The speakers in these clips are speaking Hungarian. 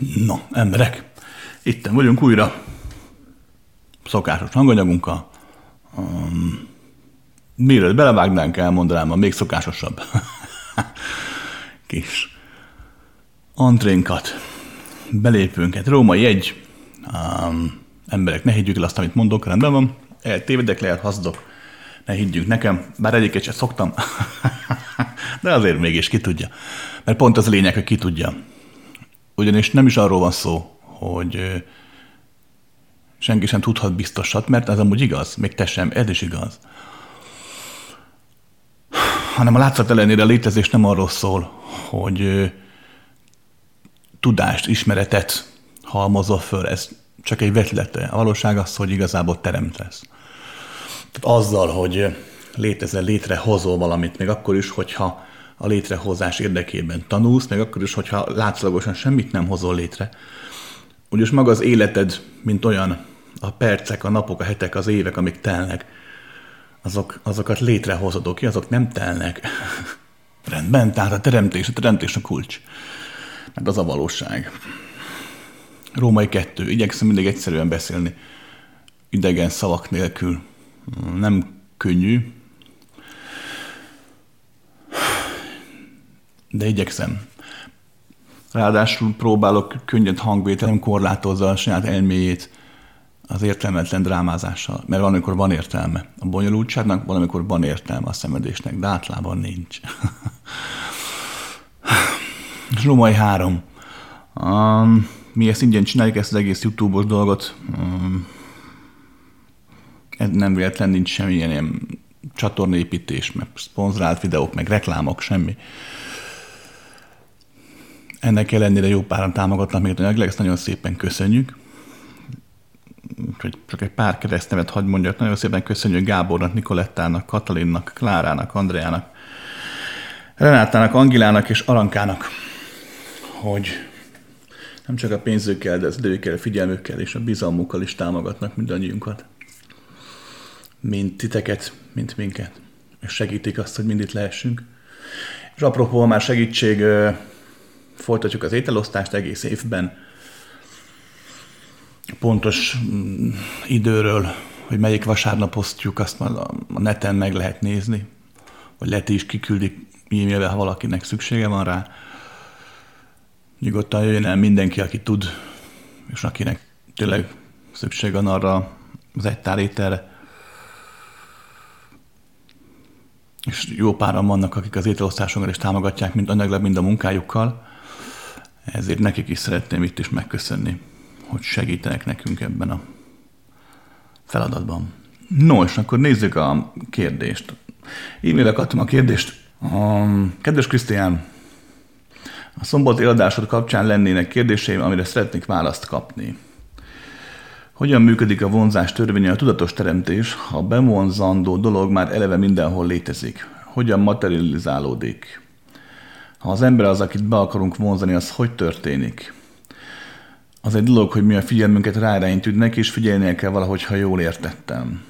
Na, emberek, itten vagyunk újra. Szokásos hanganyagunkkal. Um, mielőtt belevágnánk, elmondanám a még szokásosabb kis antrénkat, belépőnket. Római egy. Um, emberek, ne higgyük el azt, amit mondok, rendben van. Eltévedek, lehet hazdok. Ne higgyünk nekem, bár egyiket sem szoktam. De azért mégis ki tudja. Mert pont az lényeg, hogy ki tudja. Ugyanis nem is arról van szó, hogy senki sem tudhat biztosat, mert ez amúgy igaz, még te sem, ez is igaz. Hanem a látszat ellenére a létezés nem arról szól, hogy tudást, ismeretet halmozol föl, ez csak egy vetlete. A valóság az, hogy igazából teremtesz. Tehát azzal, hogy létezel, létrehozol valamit, még akkor is, hogyha a létrehozás érdekében tanulsz, meg akkor is, hogyha látszalagosan semmit nem hozol létre. Ugyanis maga az életed, mint olyan, a percek, a napok, a hetek, az évek, amik telnek, azok, azokat létrehozod ki, azok nem telnek. Rendben, tehát a teremtés, a teremtés a kulcs. Meg az a valóság. Római kettő. Igyekszem mindig egyszerűen beszélni, idegen szavak nélkül. Nem könnyű, de igyekszem. Ráadásul próbálok könnyed hangvételem korlátozza a saját elméjét az értelmetlen drámázással, mert van, amikor van értelme a bonyolultságnak, van, amikor van értelme a szenvedésnek, de általában nincs. Zsumai három. Um, mi ezt ingyen csináljuk, ezt az egész YouTube-os dolgot. Um, nem véletlen nincs semmilyen ilyen csatornaépítés, meg szponzorált videók, meg reklámok, semmi. Ennek ellenére jó páran támogatnak még anyagileg, ezt nagyon szépen köszönjük. Hogy csak egy pár keresztnevet hagy mondjak, nagyon szépen köszönjük Gábornak, Nikolettának, Katalinnak, Klárának, Andreának, Renátának, Angilának és Arankának, hogy nem csak a pénzükkel, de az időkkel, figyelmükkel és a bizalmukkal is támogatnak mindannyiunkat. Mint titeket, mint minket. És segítik azt, hogy mind itt lehessünk. És apropó, már segítség folytatjuk az ételosztást egész évben. Pontos mm, időről, hogy melyik vasárnap osztjuk, azt már a neten meg lehet nézni, vagy Leti is kiküldik e-mailbe, ha valakinek szüksége van rá. Nyugodtan jöjjön el mindenki, aki tud, és akinek tényleg szükség van arra az egy ételre. És jó páran vannak, akik az ételosztásunkat is támogatják, mind anyagilag, mind a munkájukkal. Ezért nekik is szeretném itt is megköszönni, hogy segítenek nekünk ebben a feladatban. Nos, akkor nézzük a kérdést. E-mailre adtam a kérdést. Um, kedves Krisztián, a szombati adásod kapcsán lennének kérdéseim, amire szeretnék választ kapni. Hogyan működik a vonzás törvénye a tudatos teremtés, ha a bevonzandó dolog már eleve mindenhol létezik? Hogyan materializálódik? Ha az ember az, akit be akarunk vonzani, az hogy történik? Az egy dolog, hogy mi a figyelmünket ráirányítjuk neki, és figyelnie kell valahogy, ha jól értettem.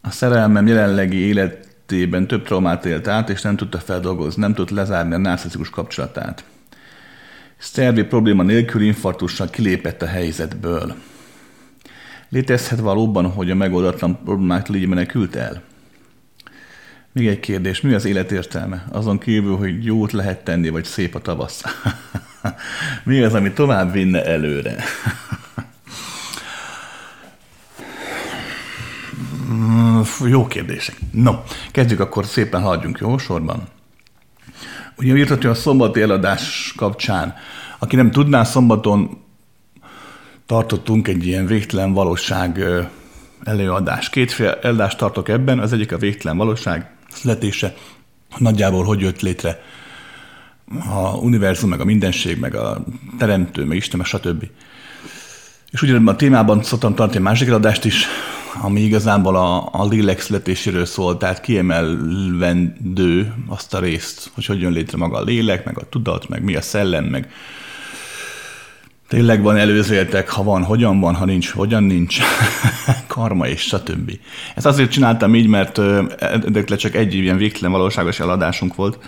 A szerelmem jelenlegi életében több traumát élt át, és nem tudta feldolgozni, nem tudta lezárni a narcisztikus kapcsolatát. Szervi probléma nélkül infarktussal kilépett a helyzetből. Létezhet valóban, hogy a megoldatlan problémát így menekült el? Még egy kérdés, mi az élet értelme? Azon kívül, hogy jót lehet tenni, vagy szép a tavasz. mi az, ami tovább vinne előre? jó kérdések. No, kezdjük akkor szépen haladjunk, jó sorban. Ugye írtad, hogy a szombati eladás kapcsán, aki nem tudná, szombaton tartottunk egy ilyen végtelen valóság előadás. Kétféle eladást tartok ebben, az egyik a végtelen valóság, születése, nagyjából hogy jött létre a univerzum, meg a mindenség, meg a teremtő, meg Isten, meg stb. És ugyanebben a témában szoktam tartani másik adást is, ami igazából a, a lélek születéséről szól, tehát kiemelvendő azt a részt, hogy hogy jön létre maga a lélek, meg a tudat, meg mi a szellem, meg Tényleg van előzéltek, ha van, hogyan van, ha nincs, hogyan nincs, karma és stb. Ezt azért csináltam így, mert edekle csak egy ilyen végtelen valóságos eladásunk volt,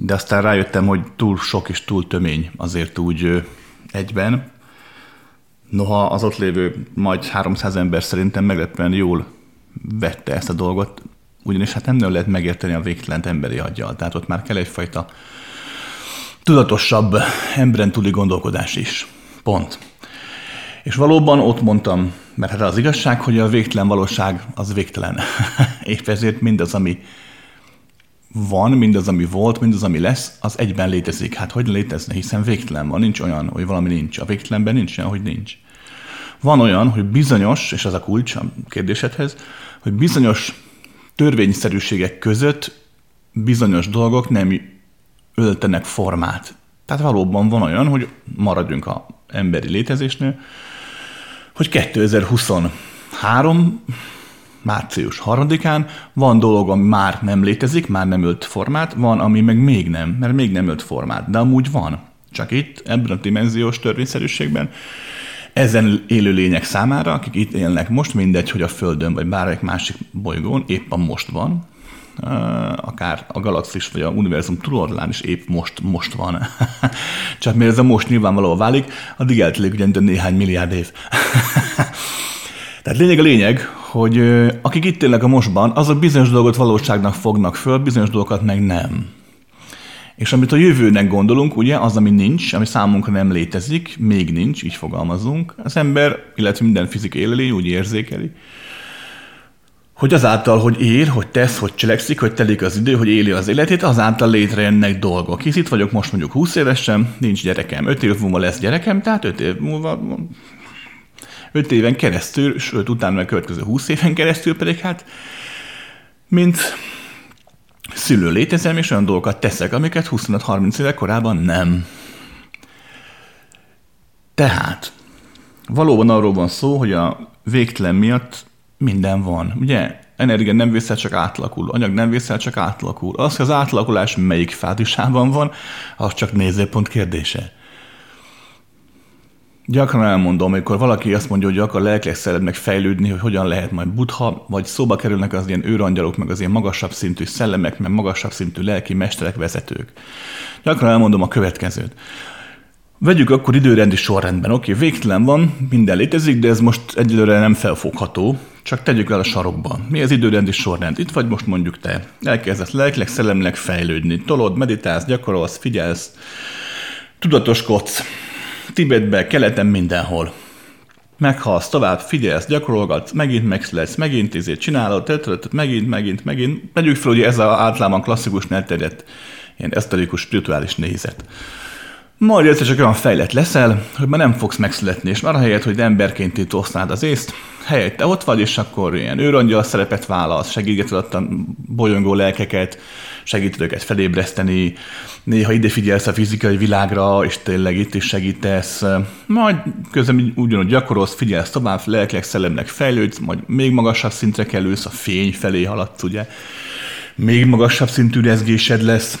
de aztán rájöttem, hogy túl sok és túl tömény azért úgy egyben. Noha az ott lévő majd 300 ember szerintem meglepően jól vette ezt a dolgot, ugyanis hát nem lehet megérteni a végtelent emberi aggyal. Tehát ott már kell egyfajta tudatosabb, emberen túli gondolkodás is. Pont. És valóban ott mondtam, mert hát az igazság, hogy a végtelen valóság az végtelen. Épp ezért mindaz, ami van, mindaz, ami volt, mindaz, ami lesz, az egyben létezik. Hát hogy létezne, hiszen végtelen van, nincs olyan, hogy valami nincs. A végtelenben nincs olyan, hogy nincs. Van olyan, hogy bizonyos, és az a kulcs a kérdésedhez, hogy bizonyos törvényszerűségek között bizonyos dolgok nem öltenek formát. Tehát valóban van olyan, hogy maradjunk a emberi létezésnél, hogy 2023 március 3-án van dolog, ami már nem létezik, már nem ölt formát, van, ami meg még nem, mert még nem ölt formát, de amúgy van. Csak itt, ebben a dimenziós törvényszerűségben, ezen élő lények számára, akik itt élnek most, mindegy, hogy a Földön vagy bármelyik másik bolygón, éppen most van, akár a galaxis vagy a univerzum túloldalán is épp most, most van. Csak miért ez a most nyilvánvalóan válik, addig eltelik ugyan néhány milliárd év. Tehát lényeg a lényeg, hogy akik itt élnek a mostban, azok bizonyos dolgot valóságnak fognak föl, bizonyos dolgokat meg nem. És amit a jövőnek gondolunk, ugye, az, ami nincs, ami számunkra nem létezik, még nincs, így fogalmazunk, az ember, illetve minden fizikai élőlény úgy érzékeli, hogy azáltal, hogy ér, hogy tesz, hogy cselekszik, hogy telik az idő, hogy éli az életét, azáltal létrejönnek dolgok. Hisz itt vagyok most mondjuk 20 évesen, nincs gyerekem, 5 év múlva lesz gyerekem, tehát 5 év múlva 5 éven keresztül, sőt utána a következő 20 éven keresztül pedig hát, mint szülő létezem, és olyan dolgokat teszek, amiket 25-30 éve korábban nem. Tehát, valóban arról van szó, hogy a végtelen miatt minden van. Ugye energia nem vészel, csak átlakul, anyag nem vészel, csak átlakul. Az, hogy az átlakulás melyik fázisában van, az csak nézőpont kérdése. Gyakran elmondom, amikor valaki azt mondja, hogy akar lelkileg szeretnek fejlődni, hogy hogyan lehet majd butha, vagy szóba kerülnek az ilyen őrangyalok, meg az ilyen magasabb szintű szellemek, meg magasabb szintű lelki mesterek, vezetők. Gyakran elmondom a következőt. Vegyük akkor időrendi sorrendben. Oké, okay, végtelen van, minden létezik, de ez most egyelőre nem felfogható. Csak tegyük el a sarokban. Mi az időrendi sorrend? Itt vagy most mondjuk te. Elkezdesz lelkileg, szellemleg fejlődni. Tolod, meditálsz, gyakorolsz, figyelsz, tudatoskodsz. Tibetbe, keleten, mindenhol. Meghalsz, tovább figyelsz, gyakorolgatsz, megint megszületsz, megint izét csinálod, tetet, megint, megint, megint. Tegyük fel, hogy ez az általában klasszikus elterjedt ilyen eszterikus, spirituális nézet. Majd egyszer csak olyan fejlett leszel, hogy már nem fogsz megszületni, és már helyet, hogy emberként itt az észt, helyette ott vagy, és akkor ilyen őrangyal szerepet válasz, segítheted a bolyongó lelkeket, segíted őket felébreszteni, néha ide figyelsz a fizikai világra, és tényleg itt is segítesz, majd közben ugyanúgy gyakorolsz, figyelsz tovább, lelkileg, szellemnek fejlődsz, majd még magasabb szintre kerülsz, a fény felé haladsz, ugye, még magasabb szintű rezgésed lesz,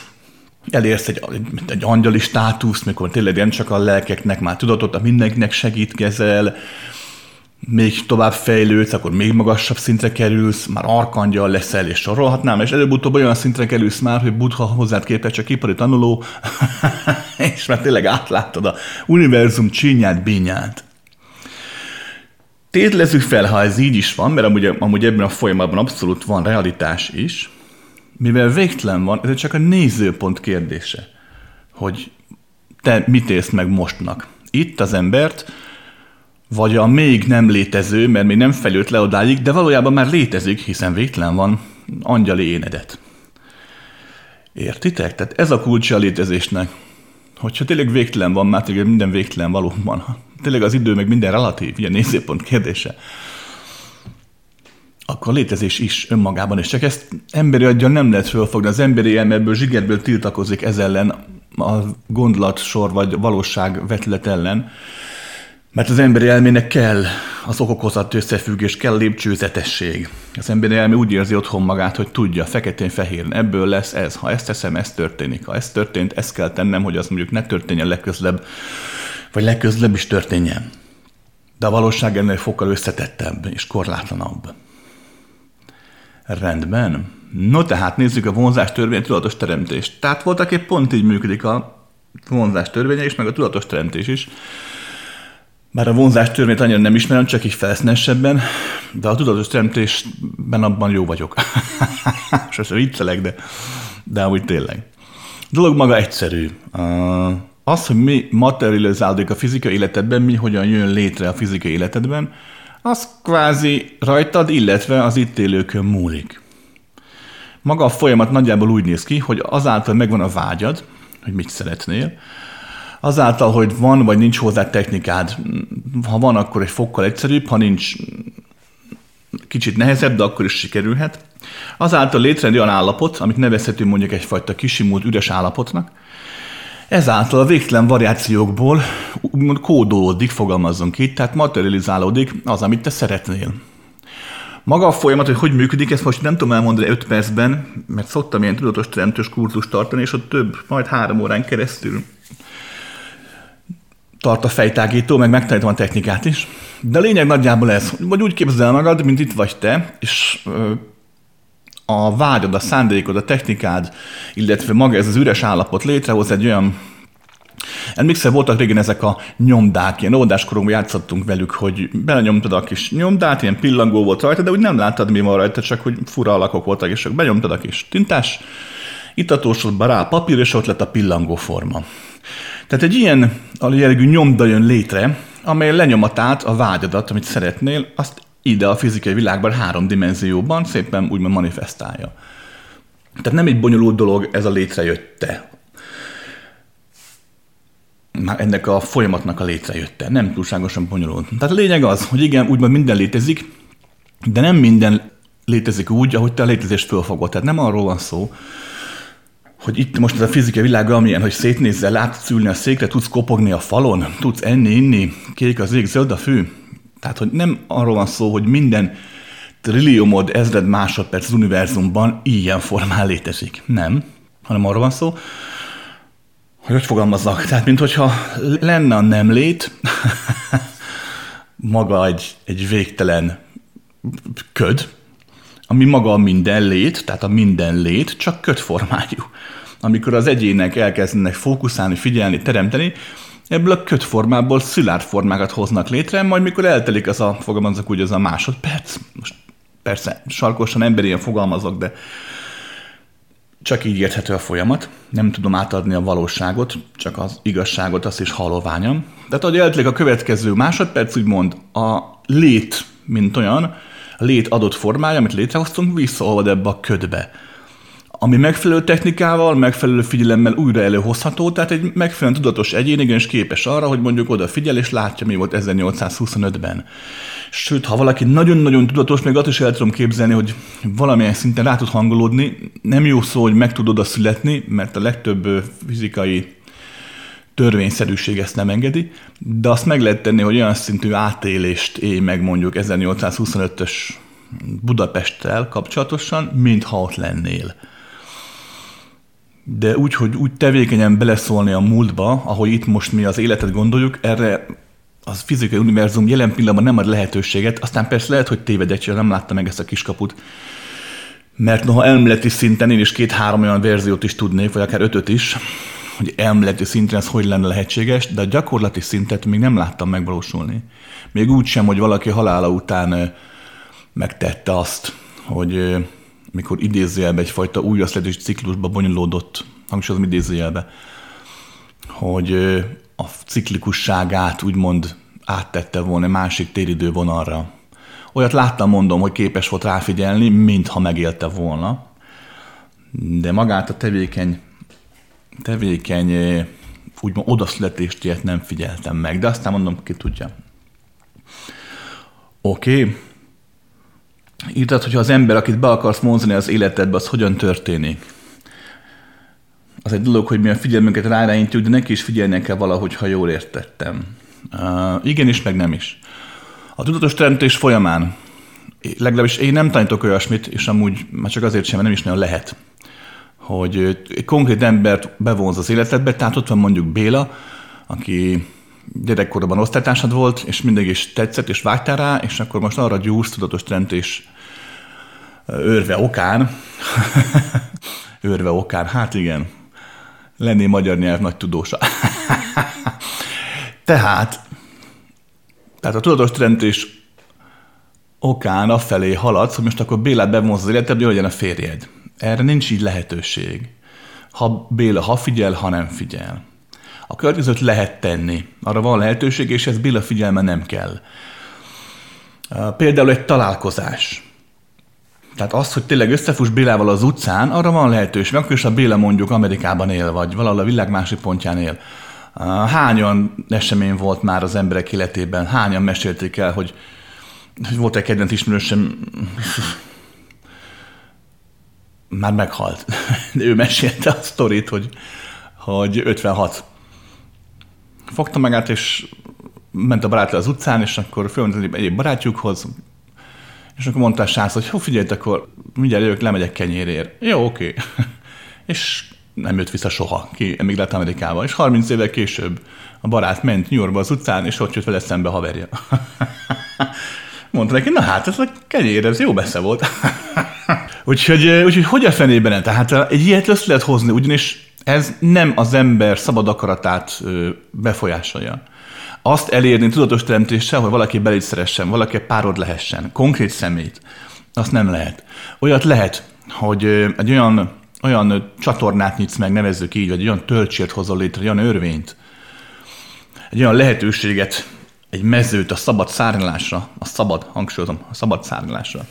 elérsz egy, egy angyali státuszt, mikor tényleg nem csak a lelkeknek már tudatot, a mindenkinek segítkezel, még tovább fejlődsz, akkor még magasabb szintre kerülsz, már arkangyal leszel, és sorolhatnám, és előbb-utóbb olyan szintre kerülsz már, hogy Buddha hozzád képest csak ipari tanuló, és már tényleg átlátod a univerzum csínyát, bínyát. Tétlezzük fel, ha ez így is van, mert amúgy, amúgy ebben a folyamatban abszolút van realitás is, mivel végtelen van, ez csak a nézőpont kérdése, hogy te mit élsz meg mostnak. Itt az embert, vagy a még nem létező, mert még nem fejlődött le odáig, de valójában már létezik, hiszen végtelen van, angyali énedet. Értitek? Tehát ez a kulcsa a létezésnek. Hogyha tényleg végtelen van, már tényleg minden végtelen valóban. Tényleg az idő meg minden relatív, ugye nézőpont kérdése akkor a létezés is önmagában, és csak ezt emberi aggyal nem lehet fölfogni. Az emberi elmeből zsigerből tiltakozik ez ellen, a gondolatsor vagy valóság vetület ellen, mert az emberi elmének kell az okokozat összefüggés, kell lépcsőzetesség. Az emberi elmé úgy érzi otthon magát, hogy tudja, feketén-fehéren, ebből lesz ez. Ha ezt teszem, ez történik. Ha ez történt, ezt kell tennem, hogy az mondjuk ne történjen legközlebb, vagy legközlebb is történjen. De a valóság ennél fokkal összetettebb és korlátlanabb. Rendben. No tehát nézzük a vonzás törvény, tudatos teremtést. Tehát voltak épp pont így működik a vonzás törvénye is, meg a tudatos teremtés is. Bár a vonzás törvényt annyira nem ismerem, csak így felszínesebben, de a tudatos teremtésben abban jó vagyok. Sose viccelek, de, de úgy tényleg. A dolog maga egyszerű. Az, hogy mi materializálódik a fizikai életedben, mi hogyan jön létre a fizikai életedben, az kvázi rajtad, illetve az itt élőkön múlik. Maga a folyamat nagyjából úgy néz ki, hogy azáltal megvan a vágyad, hogy mit szeretnél, azáltal, hogy van vagy nincs hozzá technikád, ha van, akkor egy fokkal egyszerűbb, ha nincs, kicsit nehezebb, de akkor is sikerülhet. Azáltal létrejön olyan állapot, amit nevezhetünk mondjuk egyfajta kisimult üres állapotnak, ezáltal a végtelen variációkból úgymond kódolódik, fogalmazzunk így, tehát materializálódik az, amit te szeretnél. Maga a folyamat, hogy hogy működik, ezt most nem tudom elmondani 5 percben, mert szoktam ilyen tudatos teremtős kurzust tartani, és ott több, majd három órán keresztül tart a fejtágító, meg megtanítom a technikát is. De a lényeg nagyjából ez, vagy úgy képzel magad, mint itt vagy te, és a vágyad, a szándékod, a technikád, illetve maga ez az üres állapot létrehoz egy olyan Emlékszel, voltak régen ezek a nyomdák, ilyen óvodáskoromban játszottunk velük, hogy belenyomtad a kis nyomdát, ilyen pillangó volt rajta, de úgy nem láttad, mi van rajta, csak hogy fura alakok voltak, és csak benyomtad a kis tintás, itatósodba rá a papír, és ott lett a pillangó forma. Tehát egy ilyen jellegű nyomda jön létre, amely lenyomatát, a vágyadat, amit szeretnél, azt ide a fizikai világban három dimenzióban szépen úgymond manifestálja. Tehát nem egy bonyolult dolog ez a létrejötte. Már ennek a folyamatnak a létrejötte. Nem túlságosan bonyolult. Tehát a lényeg az, hogy igen, úgymond minden létezik, de nem minden létezik úgy, ahogy te a létezést fölfogod. Tehát nem arról van szó, hogy itt most ez a fizikai világ amilyen, hogy szétnézzel, látsz ülni a székre, tudsz kopogni a falon, tudsz enni, inni, kék az ég, zöld a fű. Tehát, hogy nem arról van szó, hogy minden trilliómod, ezred másodperc az univerzumban ilyen formán létezik. Nem, hanem arról van szó, hogy hogy fogalmazzak, tehát mintha lenne a nem lét, maga egy, egy végtelen köd, ami maga a minden lét, tehát a minden lét, csak kötformájú. Amikor az egyének elkezdenek fókuszálni, figyelni, teremteni, ebből a kötformából szilárd formákat hoznak létre, majd mikor eltelik az a, fogalmazok úgy, az a másodperc, most persze sarkosan emberien fogalmazok, de csak így érthető a folyamat. Nem tudom átadni a valóságot, csak az igazságot, azt is haloványom. Tehát, ahogy eltelik a következő másodperc, úgymond a lét, mint olyan, lét adott formája, amit létrehoztunk, visszaolvad ebbe a ködbe. Ami megfelelő technikával, megfelelő figyelemmel újra előhozható, tehát egy megfelelően tudatos egyén igenis képes arra, hogy mondjuk oda figyel és látja, mi volt 1825-ben. Sőt, ha valaki nagyon-nagyon tudatos, még azt is el tudom képzelni, hogy valamilyen szinten rá tud hangolódni. Nem jó szó, hogy meg tud oda születni, mert a legtöbb fizikai törvényszerűség ezt nem engedi, de azt meg lehet tenni, hogy olyan szintű átélést élj meg mondjuk 1825-ös Budapesttel kapcsolatosan, mintha ott lennél. De úgy, hogy úgy tevékenyen beleszólni a múltba, ahogy itt most mi az életet gondoljuk, erre az fizikai univerzum jelen pillanatban nem ad lehetőséget, aztán persze lehet, hogy tévedek, nem látta meg ezt a kiskaput. Mert noha elméleti szinten én is két-három olyan verziót is tudnék, vagy akár ötöt is, hogy elméleti szinten ez hogy lenne lehetséges, de a gyakorlati szintet még nem láttam megvalósulni. Még úgy sem, hogy valaki halála után megtette azt, hogy mikor idézőjelbe egyfajta újraszletés ciklusba bonyolódott, hangsúlyozom idézőjelbe, hogy a ciklikusságát úgymond áttette volna másik téridő vonalra. Olyat láttam, mondom, hogy képes volt ráfigyelni, mintha megélte volna, de magát a tevékeny tevékeny, úgymond odaszületést ilyet nem figyeltem meg, de aztán mondom, ki tudja. Oké. Okay. Írtad, hogyha az ember, akit be akarsz mondani az életedbe, az hogyan történik? Az egy dolog, hogy mi a figyelmünket ráráintjuk, de neki is figyelni kell valahogy, ha jól értettem. Uh, igenis, meg nem is. A tudatos teremtés folyamán, legalábbis én nem tanítok olyasmit, és amúgy már csak azért sem, mert nem is nagyon lehet hogy egy konkrét embert bevonz az életedbe, tehát ott van mondjuk Béla, aki gyerekkorban osztálytársad volt, és mindig is tetszett, és vágtál rá, és akkor most arra gyúrsz tudatos teremtés őrve okán, őrve okán, hát igen, lenni magyar nyelv nagy tudósa. tehát, tehát a tudatos teremtés okán afelé haladsz, hogy most akkor Bélát bevonz az életedbe, hogy legyen a férjed. Erre nincs így lehetőség. Ha Béla ha figyel, ha nem figyel. A következőt lehet tenni. Arra van lehetőség, és ez Béla figyelme nem kell. Például egy találkozás. Tehát az, hogy tényleg összefuss Bélával az utcán, arra van lehetőség. Akkor is a Béla mondjuk Amerikában él, vagy valahol a világ másik pontján él. Hányan esemény volt már az emberek életében? Hányan mesélték el, hogy, hogy volt egy kedvenc ismerősem, már meghalt. Ő mesélte a sztorit, hogy, hogy 56. Fogta magát, és ment a barátja az utcán, és akkor fölment egy barátjukhoz, és akkor mondta a srác, hogy hó, figyelj, akkor mindjárt jövök, lemegyek kenyérért. Jó, oké. Okay. és nem jött vissza soha ki, emigrált Amerikába. És 30 évvel később a barát ment New Yorkba az utcán, és ott jött vele szembe haverja. Mondta neki, na hát ez a kenyér, ez jó besze volt. Úgyhogy, úgyhogy hogy a fenében? Tehát egy ilyet össze lehet hozni, ugyanis ez nem az ember szabad akaratát befolyásolja azt elérni tudatos teremtéssel, hogy valaki beléd szeressen, valaki párod lehessen, konkrét szemét, azt nem lehet. Olyat lehet, hogy egy olyan, olyan csatornát nyitsz meg, nevezzük így, vagy egy olyan töltsért hozol létre, egy olyan örvényt, egy olyan lehetőséget, egy mezőt a szabad szárnyalásra, a szabad, hangsúlyozom, a szabad szárnyalásra,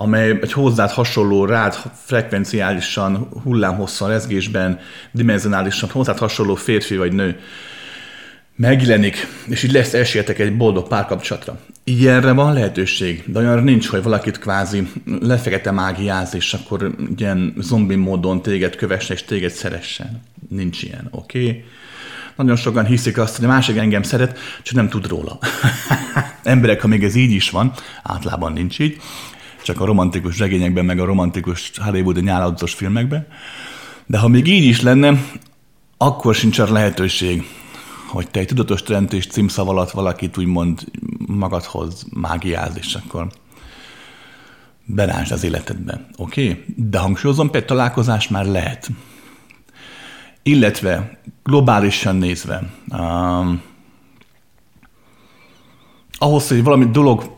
amely egy hozzád hasonló, rád frekvenciálisan, hullámhosszan, rezgésben, dimenzionálisan hozzád hasonló férfi vagy nő megjelenik, és így lesz esélyetek egy boldog párkapcsolatra. Ilyenre van lehetőség, de olyan nincs, hogy valakit kvázi lefekete mágiáz, és akkor ilyen zombi módon téged kövessen, és téged szeressen. Nincs ilyen, oké? Okay? Nagyon sokan hiszik azt, hogy a másik engem szeret, csak nem tud róla. Emberek, ha még ez így is van, általában nincs így, csak a romantikus regényekben, meg a romantikus Hollywoodi nyáladzos filmekben, de ha még így is lenne, akkor sincs arra lehetőség, hogy te egy tudatos teremtés címszav alatt valakit úgymond magadhoz mágiáz, és akkor belásd az életedbe. Oké? Okay? De hangsúlyozom, például találkozás már lehet. Illetve globálisan nézve, um, ahhoz, hogy valami dolog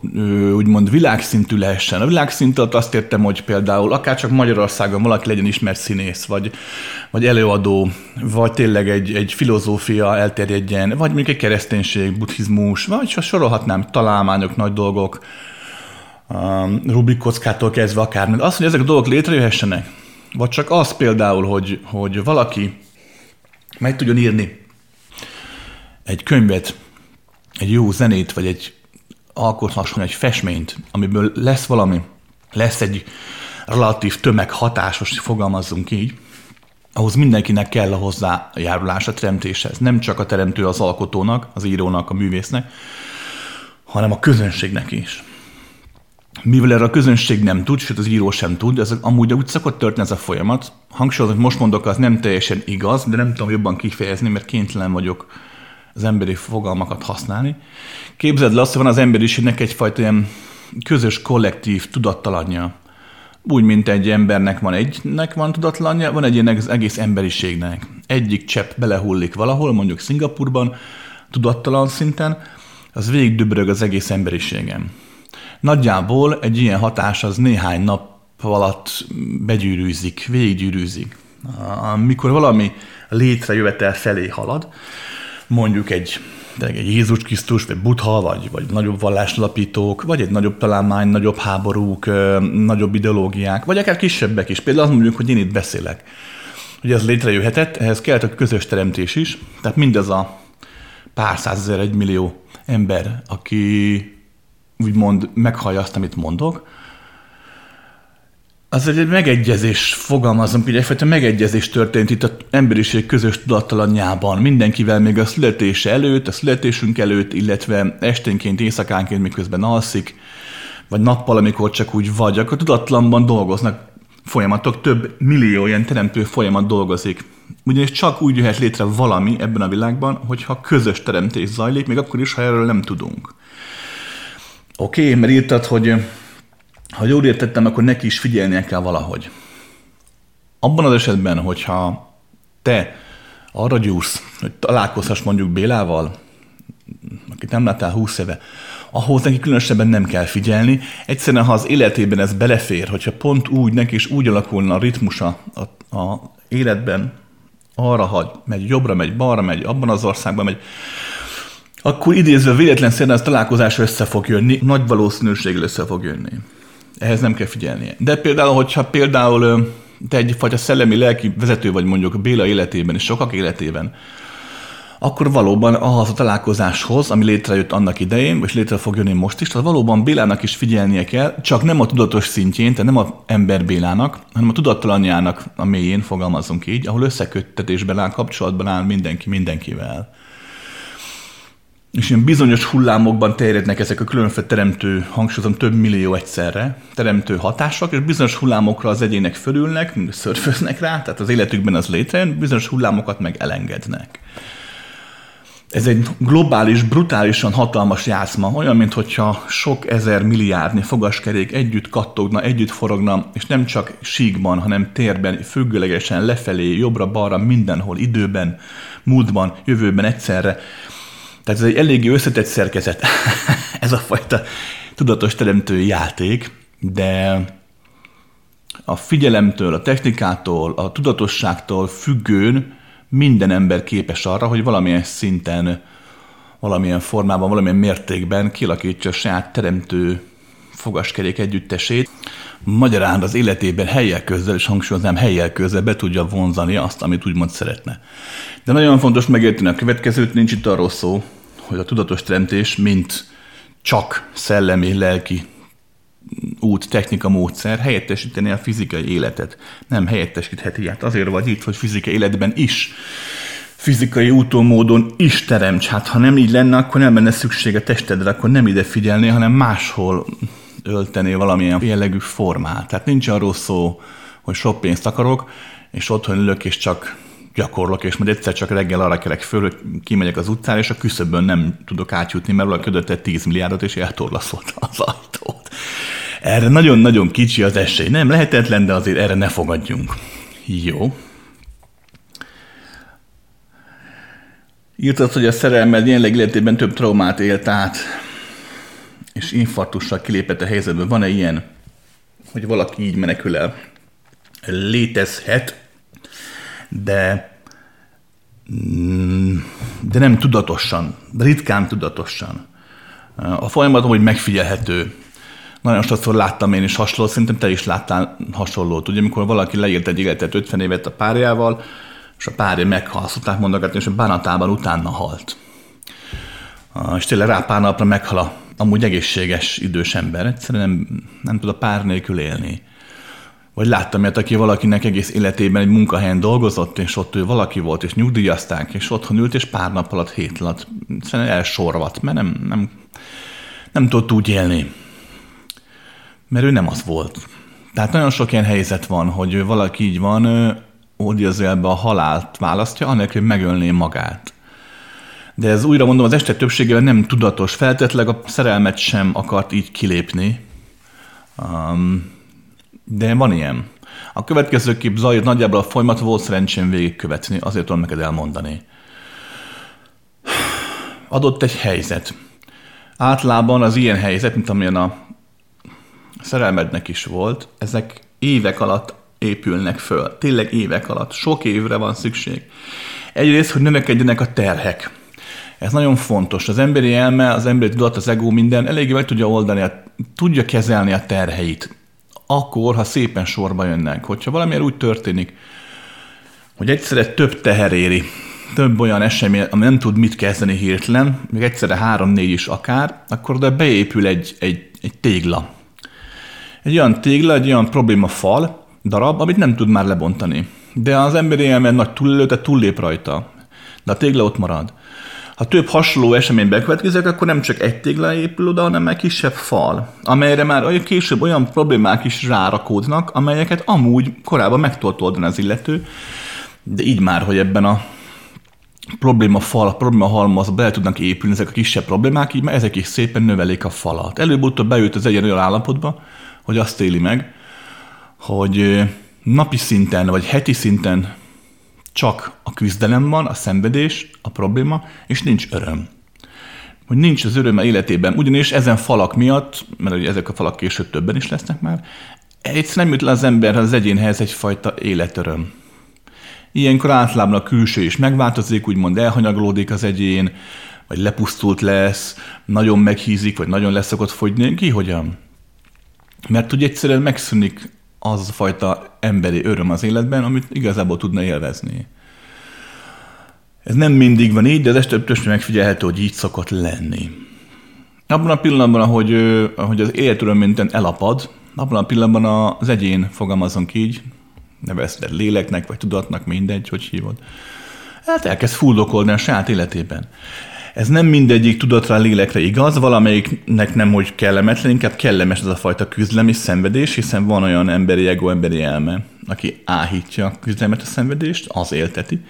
úgymond világszintű lehessen. A világszint alatt azt értem, hogy például akár csak Magyarországon valaki legyen ismert színész, vagy, vagy előadó, vagy tényleg egy, egy filozófia elterjedjen, vagy mondjuk egy kereszténység, buddhizmus, vagy sorolhatnám találmányok, nagy dolgok, um, Rubik kockától kezdve akár. Az, hogy ezek a dolgok létrejöhessenek, vagy csak az például, hogy, hogy valaki meg tudjon írni egy könyvet, egy jó zenét, vagy egy alkothasson egy festményt, amiből lesz valami, lesz egy relatív tömeg hatásos, fogalmazzunk így, ahhoz mindenkinek kell a hozzájárulás a teremtéshez. Nem csak a teremtő az alkotónak, az írónak, a művésznek, hanem a közönségnek is. Mivel erre a közönség nem tud, sőt az író sem tud, ez amúgy úgy szokott történni ez a folyamat. Hangsúlyozom, hogy most mondok, az nem teljesen igaz, de nem tudom jobban kifejezni, mert kénytelen vagyok az emberi fogalmakat használni. Képzeld le azt, hogy van az emberiségnek egyfajta ilyen közös kollektív tudattalanja. Úgy, mint egy embernek van egynek van tudatlanja, van egy az egész emberiségnek. Egyik csepp belehullik valahol, mondjuk Szingapurban, tudattalan szinten, az végig döbrög az egész emberiségem. Nagyjából egy ilyen hatás az néhány nap alatt begyűrűzik, végiggyűrűzik. Amikor valami létrejövetel felé halad, mondjuk egy, egy Jézus Krisztus, vagy Buddha, vagy, vagy nagyobb vallásalapítók, vagy egy nagyobb találmány, nagyobb háborúk, nagyobb ideológiák, vagy akár kisebbek is. Például azt mondjuk, hogy én itt beszélek. Hogy ez létrejöhetett, ehhez kellett a közös teremtés is, tehát mindez a pár százezer, egy millió ember, aki úgymond meghallja azt, amit mondok, az egy megegyezés, fogalmazom, hogy egyfajta megegyezés történt itt az emberiség közös tudattalanjában. Mindenkivel még a születése előtt, a születésünk előtt, illetve esténként, éjszakánként, miközben alszik, vagy nappal, amikor csak úgy vagy, akkor tudatlanban dolgoznak folyamatok, több millió ilyen teremtő folyamat dolgozik. Ugyanis csak úgy jöhet létre valami ebben a világban, hogyha közös teremtés zajlik, még akkor is, ha erről nem tudunk. Oké, okay, mert írtad, hogy ha jól értettem, akkor neki is figyelnie kell valahogy. Abban az esetben, hogyha te arra gyúrsz, hogy találkozhass mondjuk Bélával, akit nem láttál 20 éve, ahhoz neki különösebben nem kell figyelni. Egyszerűen, ha az életében ez belefér, hogyha pont úgy neki is úgy alakulna a ritmusa a, a életben, arra hagy, megy jobbra, megy balra, megy abban az országban, megy, akkor idézve véletlen szerint ez találkozás össze fog jönni, nagy valószínűséggel össze fog jönni. Ehhez nem kell figyelnie. De például, hogyha például te egyfajta szellemi lelki vezető vagy mondjuk Béla életében és sokak életében, akkor valóban ahhoz a találkozáshoz, ami létrejött annak idején, és létre fog jönni most is, tehát valóban Bélának is figyelnie kell, csak nem a tudatos szintjén, tehát nem a ember Bélának, hanem a tudattalanjának a mélyén, fogalmazunk így, ahol összeköttetésben áll, kapcsolatban áll mindenki mindenkivel. És ilyen bizonyos hullámokban terjednek ezek a különféle teremtő, hangsúlyozom, több millió egyszerre teremtő hatások, és bizonyos hullámokra az egyének fölülnek, szörföznek rá, tehát az életükben az létrejön, bizonyos hullámokat meg elengednek ez egy globális, brutálisan hatalmas játszma, olyan, mintha sok ezer milliárdnyi fogaskerék együtt kattogna, együtt forogna, és nem csak síkban, hanem térben, függőlegesen, lefelé, jobbra-balra, mindenhol, időben, múltban, jövőben egyszerre. Tehát ez egy eléggé összetett szerkezet, ez a fajta tudatos teremtő játék, de a figyelemtől, a technikától, a tudatosságtól függőn minden ember képes arra, hogy valamilyen szinten, valamilyen formában, valamilyen mértékben kilakítsa a saját teremtő fogaskerék együttesét. Magyarán az életében helyek közzel, és hangsúlyoznám helyek közzel be tudja vonzani azt, amit úgymond szeretne. De nagyon fontos megérteni a következőt, nincs itt arról szó, hogy a tudatos teremtés, mint csak szellemi, lelki út, technika, módszer helyettesíteni a fizikai életet. Nem helyettesítheti. Hát azért vagy itt, hogy fizikai életben is fizikai úton, módon is teremts. Hát ha nem így lenne, akkor nem lenne szükség a testedre, akkor nem ide figyelni, hanem máshol öltené valamilyen jellegű formát. Tehát nincs arról szó, hogy sok pénzt akarok, és otthon ülök, és csak gyakorlok, és majd egyszer csak reggel arra kelek föl, hogy kimegyek az utcára, és a küszöbön nem tudok átjutni, mert valaki ködötte 10 milliárdot, és eltorlaszolta az ajtót. Erre nagyon-nagyon kicsi az esély. Nem lehetetlen, de azért erre ne fogadjunk. Jó. Írtad, hogy a szerelmed jelenleg életében több traumát élt át, és infarktussal kilépett a helyzetből. Van-e ilyen, hogy valaki így menekül el? Létezhet, de, de nem tudatosan, ritkán tudatosan. A folyamat hogy megfigyelhető. Nagyon sokszor láttam én is hasonlót, szerintem te is láttál hasonlót. Ugye, amikor valaki leírt egy életet 50 évet a párjával, és a párja meghal, szokták mondogatni, és a bánatában utána halt. És tényleg rá pár napra meghal a amúgy egészséges idős ember. Egyszerűen nem, nem tud a pár nélkül élni. Vagy láttam ilyet, aki valakinek egész életében egy munkahelyen dolgozott, és ott ő valaki volt, és nyugdíjazták, és otthon ült, és pár nap alatt, hét alatt szerintem elsorvat, mert nem, nem, nem tudott úgy élni. Mert ő nem az volt. Tehát nagyon sok ilyen helyzet van, hogy valaki így van, ódiazélbe a halált választja, anélkül, hogy megölné magát. De ez újra mondom, az este többségében nem tudatos. Feltetleg a szerelmet sem akart így kilépni. Um, de van ilyen. A következő kép zajlott nagyjából a folyamat volt szerencsém végigkövetni, azért tudom neked elmondani. Adott egy helyzet. Általában az ilyen helyzet, mint amilyen a szerelmednek is volt, ezek évek alatt épülnek föl. Tényleg évek alatt. Sok évre van szükség. Egyrészt, hogy növekedjenek a terhek. Ez nagyon fontos. Az emberi elme, az emberi tudat, az ego minden eléggé meg tudja oldani, tudja kezelni a terheit akkor, ha szépen sorba jönnek. Hogyha valamiért úgy történik, hogy egyszerre több teher éri, több olyan esemény, ami nem tud mit kezdeni hirtelen, még egyszerre három-négy is akár, akkor oda beépül egy, egy, egy tégla. Egy olyan tégla, egy olyan probléma fal, darab, amit nem tud már lebontani. De az emberi elme nagy túlélő, túllép rajta. De a tégla ott marad. Ha több hasonló esemény bekövetkezik, akkor nem csak egy tégla épül oda, hanem egy kisebb fal, amelyre már olyan később olyan problémák is rárakódnak, amelyeket amúgy korábban meg tudott az illető, de így már, hogy ebben a probléma fal, a probléma halmazba bele tudnak épülni ezek a kisebb problémák, így már ezek is szépen növelik a falat. Előbb-utóbb beült az egyen olyan állapotba, hogy azt éli meg, hogy napi szinten vagy heti szinten csak a küzdelem van, a szenvedés, a probléma, és nincs öröm. Hogy nincs az öröm a életében, ugyanis ezen falak miatt, mert ugye ezek a falak később többen is lesznek már, egyszerűen nem jut le az ember az egyénhez egyfajta életöröm. Ilyenkor általában a külső is megváltozik, úgymond elhanyagolódik az egyén, vagy lepusztult lesz, nagyon meghízik, vagy nagyon leszokott fogyni. Ki hogyan? Mert ugye egyszerűen megszűnik az a fajta emberi öröm az életben, amit igazából tudna élvezni. Ez nem mindig van így, de ez több megfigyelhető, hogy így szokott lenni. Abban a pillanatban, ahogy, ahogy az életöröm minden elapad, abban a pillanatban az egyén, fogalmazunk így, nevezted léleknek, vagy tudatnak, mindegy, hogy hívod, hát elkezd fuldokolni a saját életében. Ez nem mindegyik tudatra, lélekre igaz, valamelyiknek nem, hogy kellemetlen, inkább kellemes ez a fajta küzdelem és szenvedés, hiszen van olyan emberi ego, emberi elme, aki áhítja a küzdelmet, a szenvedést, az élteti.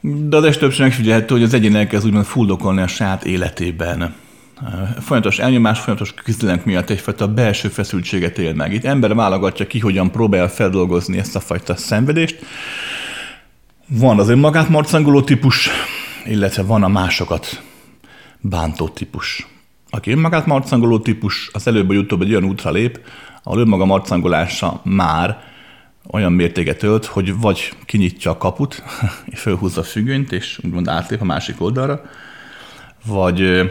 De az többször megfigyelhető, hogy az egyén elkezd úgymond fuldokolni a saját életében. Folyamatos elnyomás, folyamatos küzdelem miatt egyfajta belső feszültséget él meg. Itt ember válogatja ki, hogyan próbál feldolgozni ezt a fajta szenvedést. Van az önmagát marcangoló típus, illetve van a másokat bántó típus. Aki önmagát marcangoló típus, az előbb vagy utóbb egy olyan útra lép, ahol önmaga marcangolása már olyan mértéket ölt, hogy vagy kinyitja a kaput, fölhúzza a függönyt, és úgymond átlép a másik oldalra, vagy,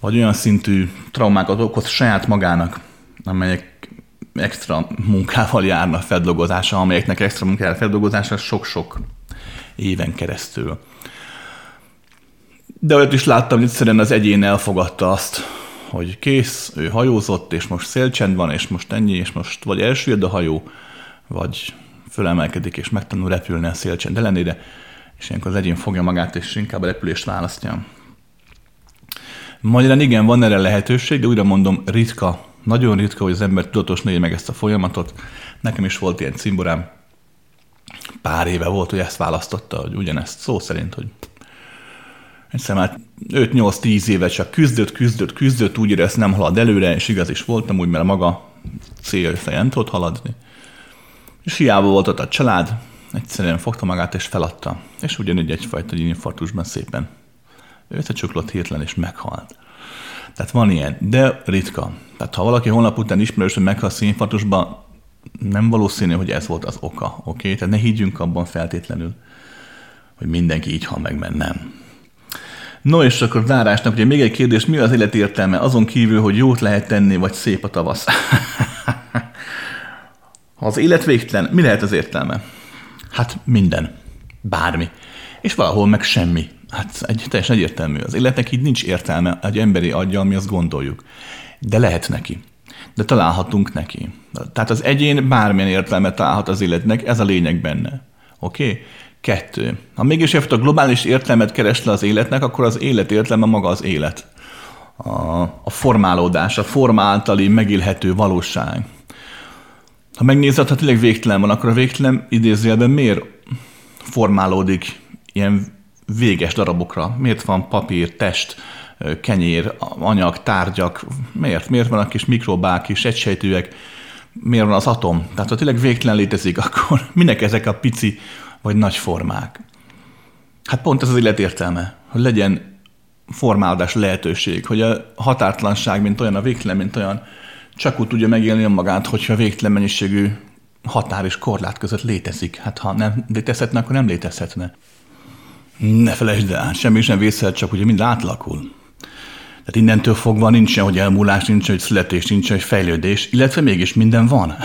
vagy olyan szintű traumákat okoz saját magának, amelyek extra munkával járnak feldolgozása, amelyeknek extra munkával feldolgozása sok-sok éven keresztül. De olyat is láttam, hogy egyszerűen az egyén elfogadta azt, hogy kész, ő hajózott, és most szélcsend van, és most ennyi, és most vagy elsüllyed a hajó, vagy fölemelkedik, és megtanul repülni a szélcsend ellenére, és ilyenkor az egyén fogja magát, és inkább a repülést választja. Magyarán igen, van erre lehetőség, de újra mondom, ritka, nagyon ritka, hogy az ember tudatos meg ezt a folyamatot. Nekem is volt ilyen cimborám, pár éve volt, hogy ezt választotta, hogy ugyanezt szó szerint, hogy Egyszer már 5-8-10 éve csak küzdött, küzdött, küzdött, úgy érez nem halad előre, és igaz is voltam úgy, mert maga cél nem tudott haladni. És hiába volt ott a család, egyszerűen fogta magát és feladta. És ugyanígy egyfajta egy infarktusban szépen összecsuklott hirtelen és meghalt. Tehát van ilyen, de ritka. Tehát ha valaki holnap után ismerősen meghal színinfarktusban, nem valószínű, hogy ez volt az oka, oké? Okay? Tehát ne higgyünk abban feltétlenül, hogy mindenki így hal meg, mert nem. No és akkor zárásnak, ugye még egy kérdés, mi az élet értelme? Azon kívül, hogy jót lehet tenni, vagy szép a tavasz. ha az élet végtelen, mi lehet az értelme? Hát minden. Bármi. És valahol meg semmi. Hát egy teljesen egyértelmű. Az életnek így nincs értelme egy emberi adja, ami azt gondoljuk. De lehet neki. De találhatunk neki. Tehát az egyén bármilyen értelmet találhat az életnek, ez a lényeg benne. Oké? Okay? Kettő. Ha mégis a globális értelmet keres le az életnek, akkor az élet értelme maga az élet. A, a formálódás, a forma általi megélhető valóság. Ha megnézed, ha tényleg végtelen van, akkor a végtelen idézőjelben miért formálódik ilyen véges darabokra? Miért van papír, test, kenyér, anyag, tárgyak? Miért? Miért a kis mikrobák, kis egysejtőek? Miért van az atom? Tehát ha tényleg végtelen létezik, akkor minek ezek a pici vagy nagy formák. Hát pont ez az élet értelme, hogy legyen formálódás lehetőség, hogy a határtlanság, mint olyan, a végtelen, mint olyan, csak úgy tudja megélni önmagát, hogyha végtelen mennyiségű határ és korlát között létezik. Hát ha nem létezhetne, akkor nem létezhetne. Ne felejtsd el, semmi sem vészhet, csak ugye mind átlakul. Tehát innentől fogva nincsen, hogy elmúlás, nincsen, hogy születés, nincsen, hogy fejlődés, illetve mégis minden van.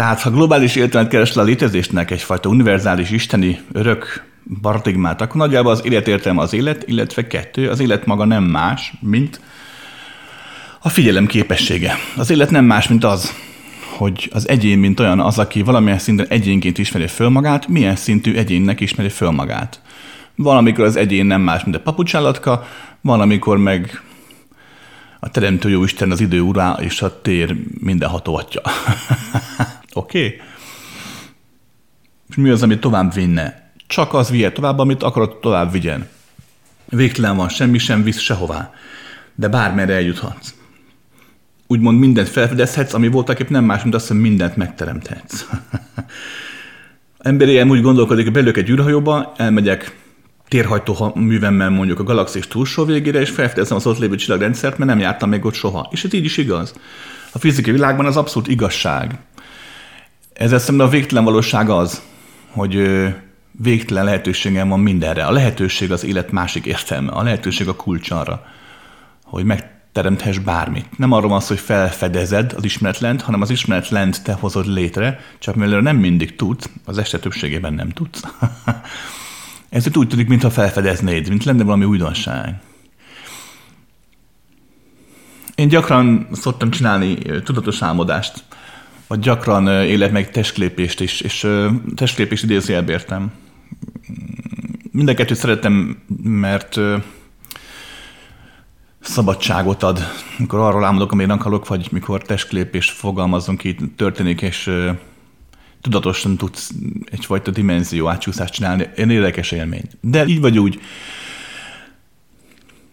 Tehát ha globális értelmet keres a létezésnek egyfajta univerzális isteni örök paradigmát, akkor nagyjából az élet értelme az élet, illetve kettő, az élet maga nem más, mint a figyelem képessége. Az élet nem más, mint az, hogy az egyén, mint olyan az, aki valamilyen szinten egyénként ismeri föl magát, milyen szintű egyénnek ismeri föl magát. Van, amikor az egyén nem más, mint a papucsállatka, van, amikor meg a teremtő jó Isten az idő urá és a tér mindenható atya. Oké? Okay? És mi az, ami tovább vinne? Csak az vihet tovább, amit akarod tovább vigyen. Végtelen van, semmi sem visz sehová. De bármerre eljuthatsz. úgymond mindent felfedezhetsz, ami voltak épp nem más, mint azt, hogy mindent megteremthetsz. Emberi úgy gondolkodik, hogy belők egy űrhajóba, elmegyek térhajtó művemmel mondjuk a galaxis túlsó végére, és felfedezem az ott lévő csillagrendszert, mert nem jártam még ott soha. És ez így is igaz. A fizikai világban az abszolút igazság. Ezzel szemben a végtelen valóság az, hogy végtelen lehetőségem van mindenre. A lehetőség az élet másik értelme, a lehetőség a kulcs arra, hogy megteremthess bármit. Nem arról van szó, hogy felfedezed az ismeretlent, hanem az ismeretlent te hozod létre, csak mivel nem mindig tudsz, az este többségében nem tudsz. Ez úgy tűnik, mintha felfedeznéd, mint lenne valami újdonság. Én gyakran szoktam csinálni tudatos álmodást, vagy gyakran élek meg testképést is, és testképést idézőjelbe értem. Minden kettőt szeretem, mert szabadságot ad, mikor arról álmodok, amire akarok, vagy mikor testképés fogalmazunk így történik, és tudatosan tudsz egyfajta dimenzió átcsúszást csinálni. Én érdekes élmény. De így vagy úgy,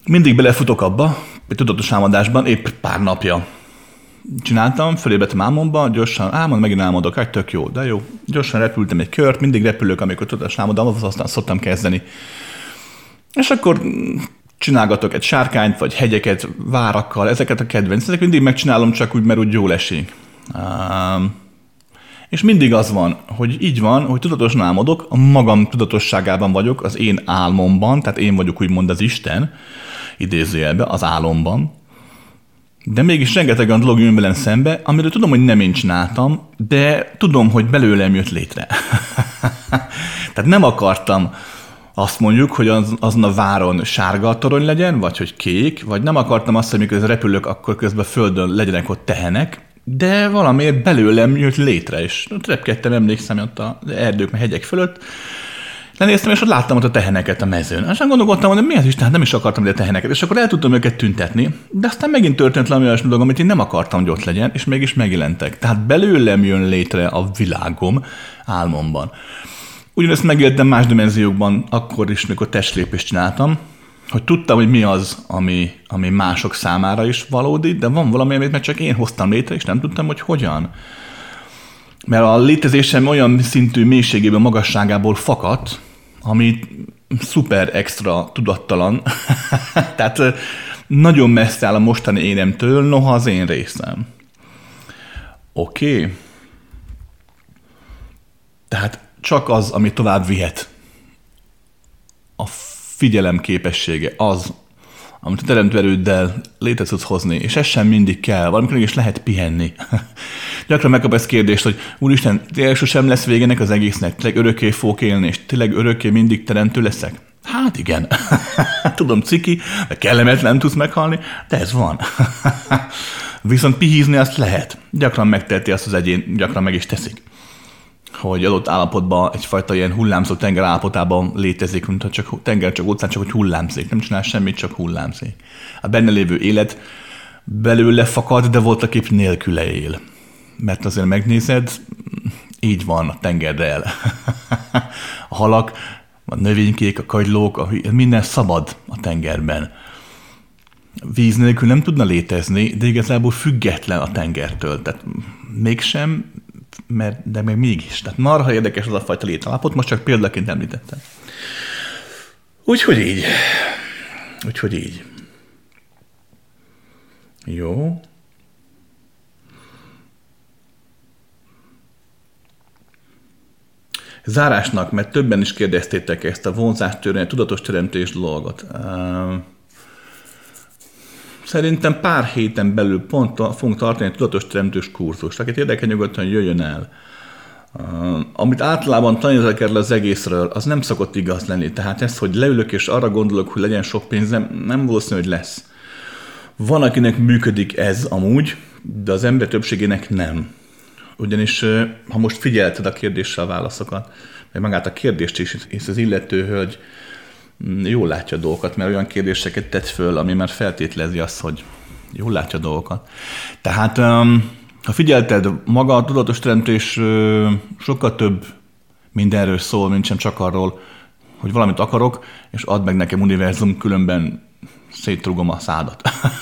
mindig belefutok abba, egy tudatos álmodásban, épp pár napja csináltam, fölébredtem álmomba, gyorsan álmod, megint álmodok, hát tök jó, de jó. Gyorsan repültem egy kört, mindig repülök, amikor tudatos álmodom, aztán szoktam kezdeni. És akkor csinálgatok egy sárkányt, vagy hegyeket, várakkal, ezeket a kedvenc, ezeket mindig megcsinálom, csak úgy, mert úgy jól esik. Um, és mindig az van, hogy így van, hogy tudatosan álmodok, a magam tudatosságában vagyok, az én álmomban, tehát én vagyok úgymond az Isten, idézőjelbe, az álomban, de mégis rengeteg olyan dolog jön velem szembe, amiről tudom, hogy nem én csináltam, de tudom, hogy belőlem jött létre. Tehát nem akartam azt mondjuk, hogy az, azon a váron sárga a torony legyen, vagy hogy kék, vagy nem akartam azt, hogy mikor repülök, akkor közben földön legyenek ott tehenek, de valamiért belőlem jött létre, és repkedtem, emlékszem ott az erdők, meg hegyek fölött, lenéztem, és ott láttam ott a teheneket a mezőn. Aztán gondolkodtam, hogy miért is, tehát nem is akartam ide teheneket, és akkor el tudtam őket tüntetni, de aztán megint történt valami olyasmi dolog, amit én nem akartam, hogy ott legyen, és mégis megjelentek. Tehát belőlem jön létre a világom álmomban. Ugyanezt megéltem más dimenziókban, akkor is, mikor testlépést csináltam, hogy tudtam, hogy mi az, ami, ami mások számára is valódi, de van valami, amit meg csak én hoztam létre, és nem tudtam, hogy hogyan. Mert a létezésem olyan szintű mélységében, magasságából fakadt, ami szuper extra tudattalan. Tehát nagyon messze áll a mostani énemtől, noha az én részem. Oké. Okay. Tehát csak az, ami tovább vihet. A figyelem képessége az, amit a teremtő erőddel létre tudsz hozni, és ez sem mindig kell, valamikor is lehet pihenni. Gyakran megkap ezt kérdést, hogy úristen, tényleg sosem lesz végenek az egésznek, tényleg örökké fogok élni, és tényleg örökké mindig teremtő leszek? Hát igen. Tudom, ciki, de kellemetlen tudsz meghalni, de ez van. Viszont pihizni azt lehet. Gyakran megteheti azt az egyén, gyakran meg is teszik hogy adott állapotban egyfajta ilyen hullámzó tenger állapotában létezik, mint ha csak tenger, csak óceán, csak hogy hullámzik. Nem csinál semmit, csak hullámzik. A benne lévő élet belőle fakad, de voltak épp nélküle él. Mert azért megnézed, így van a tengerrel. a halak, a növénykék, a kagylók, a, minden szabad a tengerben. Víz nélkül nem tudna létezni, de igazából független a tengertől. Tehát mégsem mert, de még mégis. Tehát marha érdekes az a fajta létalapot, most csak példaként említettem. Úgyhogy így. Úgyhogy így. Jó. Zárásnak, mert többen is kérdeztétek ezt a vonzástörvény, tudatos teremtés dolgot. Uh, Szerintem pár héten belül pont fogunk tartani egy tudatos teremtős kurzust. Akit érdekel, nyugodtan jöjjön el. Uh, amit általában tanítok erről az egészről, az nem szokott igaz lenni. Tehát ez, hogy leülök és arra gondolok, hogy legyen sok pénzem, nem valószínű, hogy lesz. Van, akinek működik ez amúgy, de az ember többségének nem. Ugyanis, ha most figyelted a kérdéssel a válaszokat, vagy magát a kérdést is, és az illető hölgy jól látja a dolgokat, mert olyan kérdéseket tett föl, ami már feltételezi azt, hogy jól látja a dolgokat. Tehát ha figyelted, maga a tudatos teremtés sokkal több mindenről szól, mint sem csak arról, hogy valamit akarok, és add meg nekem univerzum, különben szétrugom a szádat.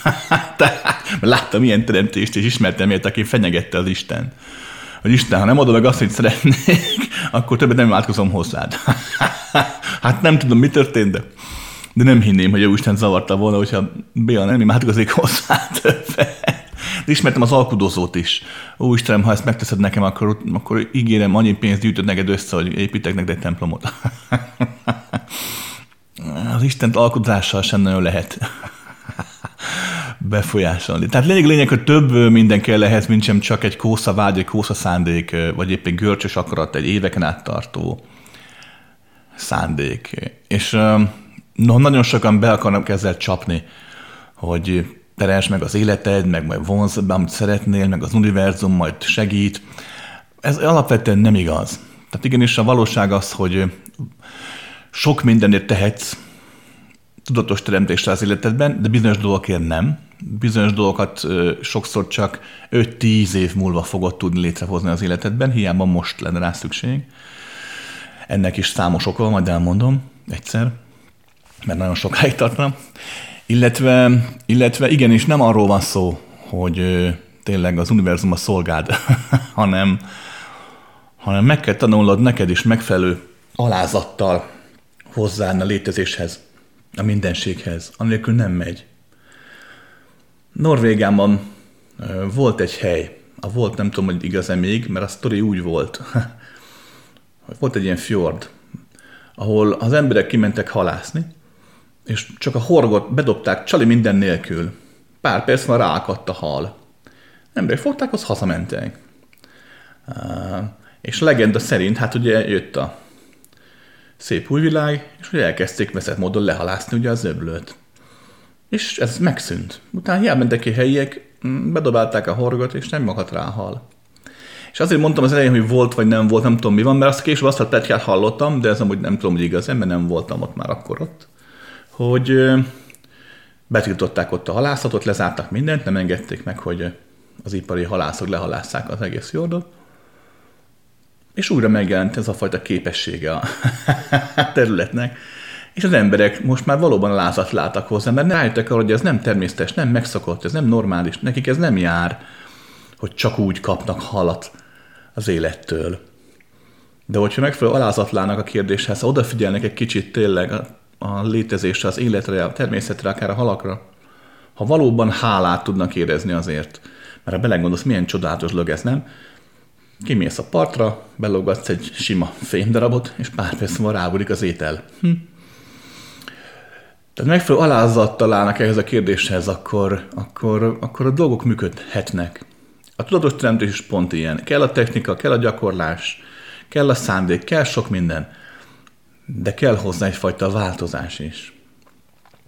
Tehát, láttam ilyen teremtést, és ismertem ilyet, aki fenyegette az Isten. Hogy Isten, ha nem adod meg azt, hogy szeretnék, akkor többet nem változom hozzád. hát nem tudom, mi történt, de, de nem hinném, hogy a Isten zavarta volna, hogyha Béla nem imádkozik hozzá többet. De ismertem az alkudozót is. Ó, Istenem, ha ezt megteszed nekem, akkor, akkor ígérem, annyi pénzt gyűjtöd neked össze, hogy építek neked egy templomot. az Istent alkotással sem nagyon lehet befolyásolni. Tehát lényeg, lényeg, hogy több minden kell lehet, mint sem csak egy kósza vágy, egy kósza szándék, vagy épp egy görcsös akarat, egy éveken át tartó szándék. És no, nagyon sokan be akarnak ezzel csapni, hogy terels meg az életed, meg majd vonz be, amit szeretnél, meg az univerzum majd segít. Ez alapvetően nem igaz. Tehát igenis a valóság az, hogy sok mindenért tehetsz tudatos teremtésre az életedben, de bizonyos dolgokért nem. Bizonyos dolgokat sokszor csak 5-10 év múlva fogod tudni létrehozni az életedben, hiába most lenne rá szükség. Ennek is számos oka, majd elmondom egyszer, mert nagyon sokáig tartna. Illetve, illetve igenis nem arról van szó, hogy tényleg az univerzum a szolgád, hanem, hanem meg kell tanulnod neked is megfelelő alázattal hozzáállni a létezéshez, a mindenséghez. Anélkül nem megy. Norvégában volt egy hely, a volt nem tudom, hogy igaz-e még, mert a sztori úgy volt. volt egy ilyen fjord, ahol az emberek kimentek halászni, és csak a horgot bedobták csali minden nélkül. Pár perc van ráakadt a hal. Emberek fogták, az hazamentek. És legenda szerint, hát ugye jött a szép új világ, és ugye elkezdték veszett módon lehalászni ugye az öblőt. És ez megszűnt. Utána hiába mentek ki helyiek, mm, bedobálták a horgot, és nem makadt rá a hal. És azért mondtam az elején, hogy volt vagy nem volt, nem tudom mi van, mert azt később azt a pletyát hallottam, de ez amúgy nem tudom, hogy igaz, mert nem voltam ott már akkor ott hogy betiltották ott a halászatot, lezártak mindent, nem engedték meg, hogy az ipari halászok lehalásszák az egész jordot, és újra megjelent ez a fajta képessége a területnek, és az emberek most már valóban lázat láttak hozzá, mert rájöttek arra, hogy ez nem természetes, nem megszokott, ez nem normális, nekik ez nem jár, hogy csak úgy kapnak halat az élettől. De hogyha megfelelő alázatlának a kérdéshez, ha odafigyelnek egy kicsit tényleg a létezésre, az életre, a természetre, akár a halakra, ha valóban hálát tudnak érezni azért, mert ha belegondolsz, milyen csodálatos lög ez, nem? Kimész a partra, belogatsz egy sima fémdarabot, és pár perc múlva rábúlik az étel. Hm. Tehát megfelelő alázattal állnak ehhez a kérdéshez, akkor, akkor, akkor a dolgok működhetnek. A tudatos teremtés is pont ilyen. Kell a technika, kell a gyakorlás, kell a szándék, kell sok minden de kell hozzá egyfajta változás is.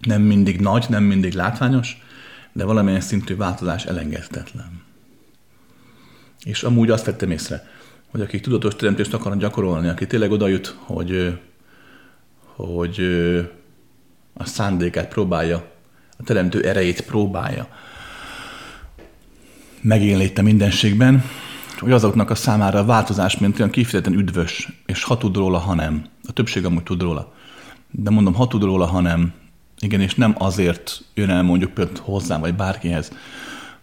Nem mindig nagy, nem mindig látványos, de valamilyen szintű változás elengedhetetlen. És amúgy azt vettem észre, hogy akik tudatos teremtést akarnak gyakorolni, aki tényleg oda jut, hogy, hogy a szándékát próbálja, a teremtő erejét próbálja megélni itt a mindenségben, hogy azoknak a számára a változás, mint olyan kifejezetten üdvös, és ha tud róla, ha nem. A többség amúgy tud róla. De mondom, ha tud róla, ha nem. Igen, és nem azért jön el mondjuk például hozzám, vagy bárkihez,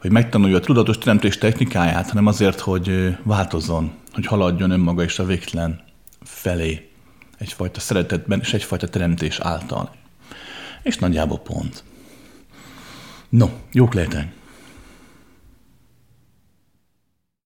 hogy megtanulja a tudatos teremtés technikáját, hanem azért, hogy változzon, hogy haladjon önmaga is a végtelen felé. Egyfajta szeretetben és egyfajta teremtés által. És nagyjából pont. No, jók lehetek.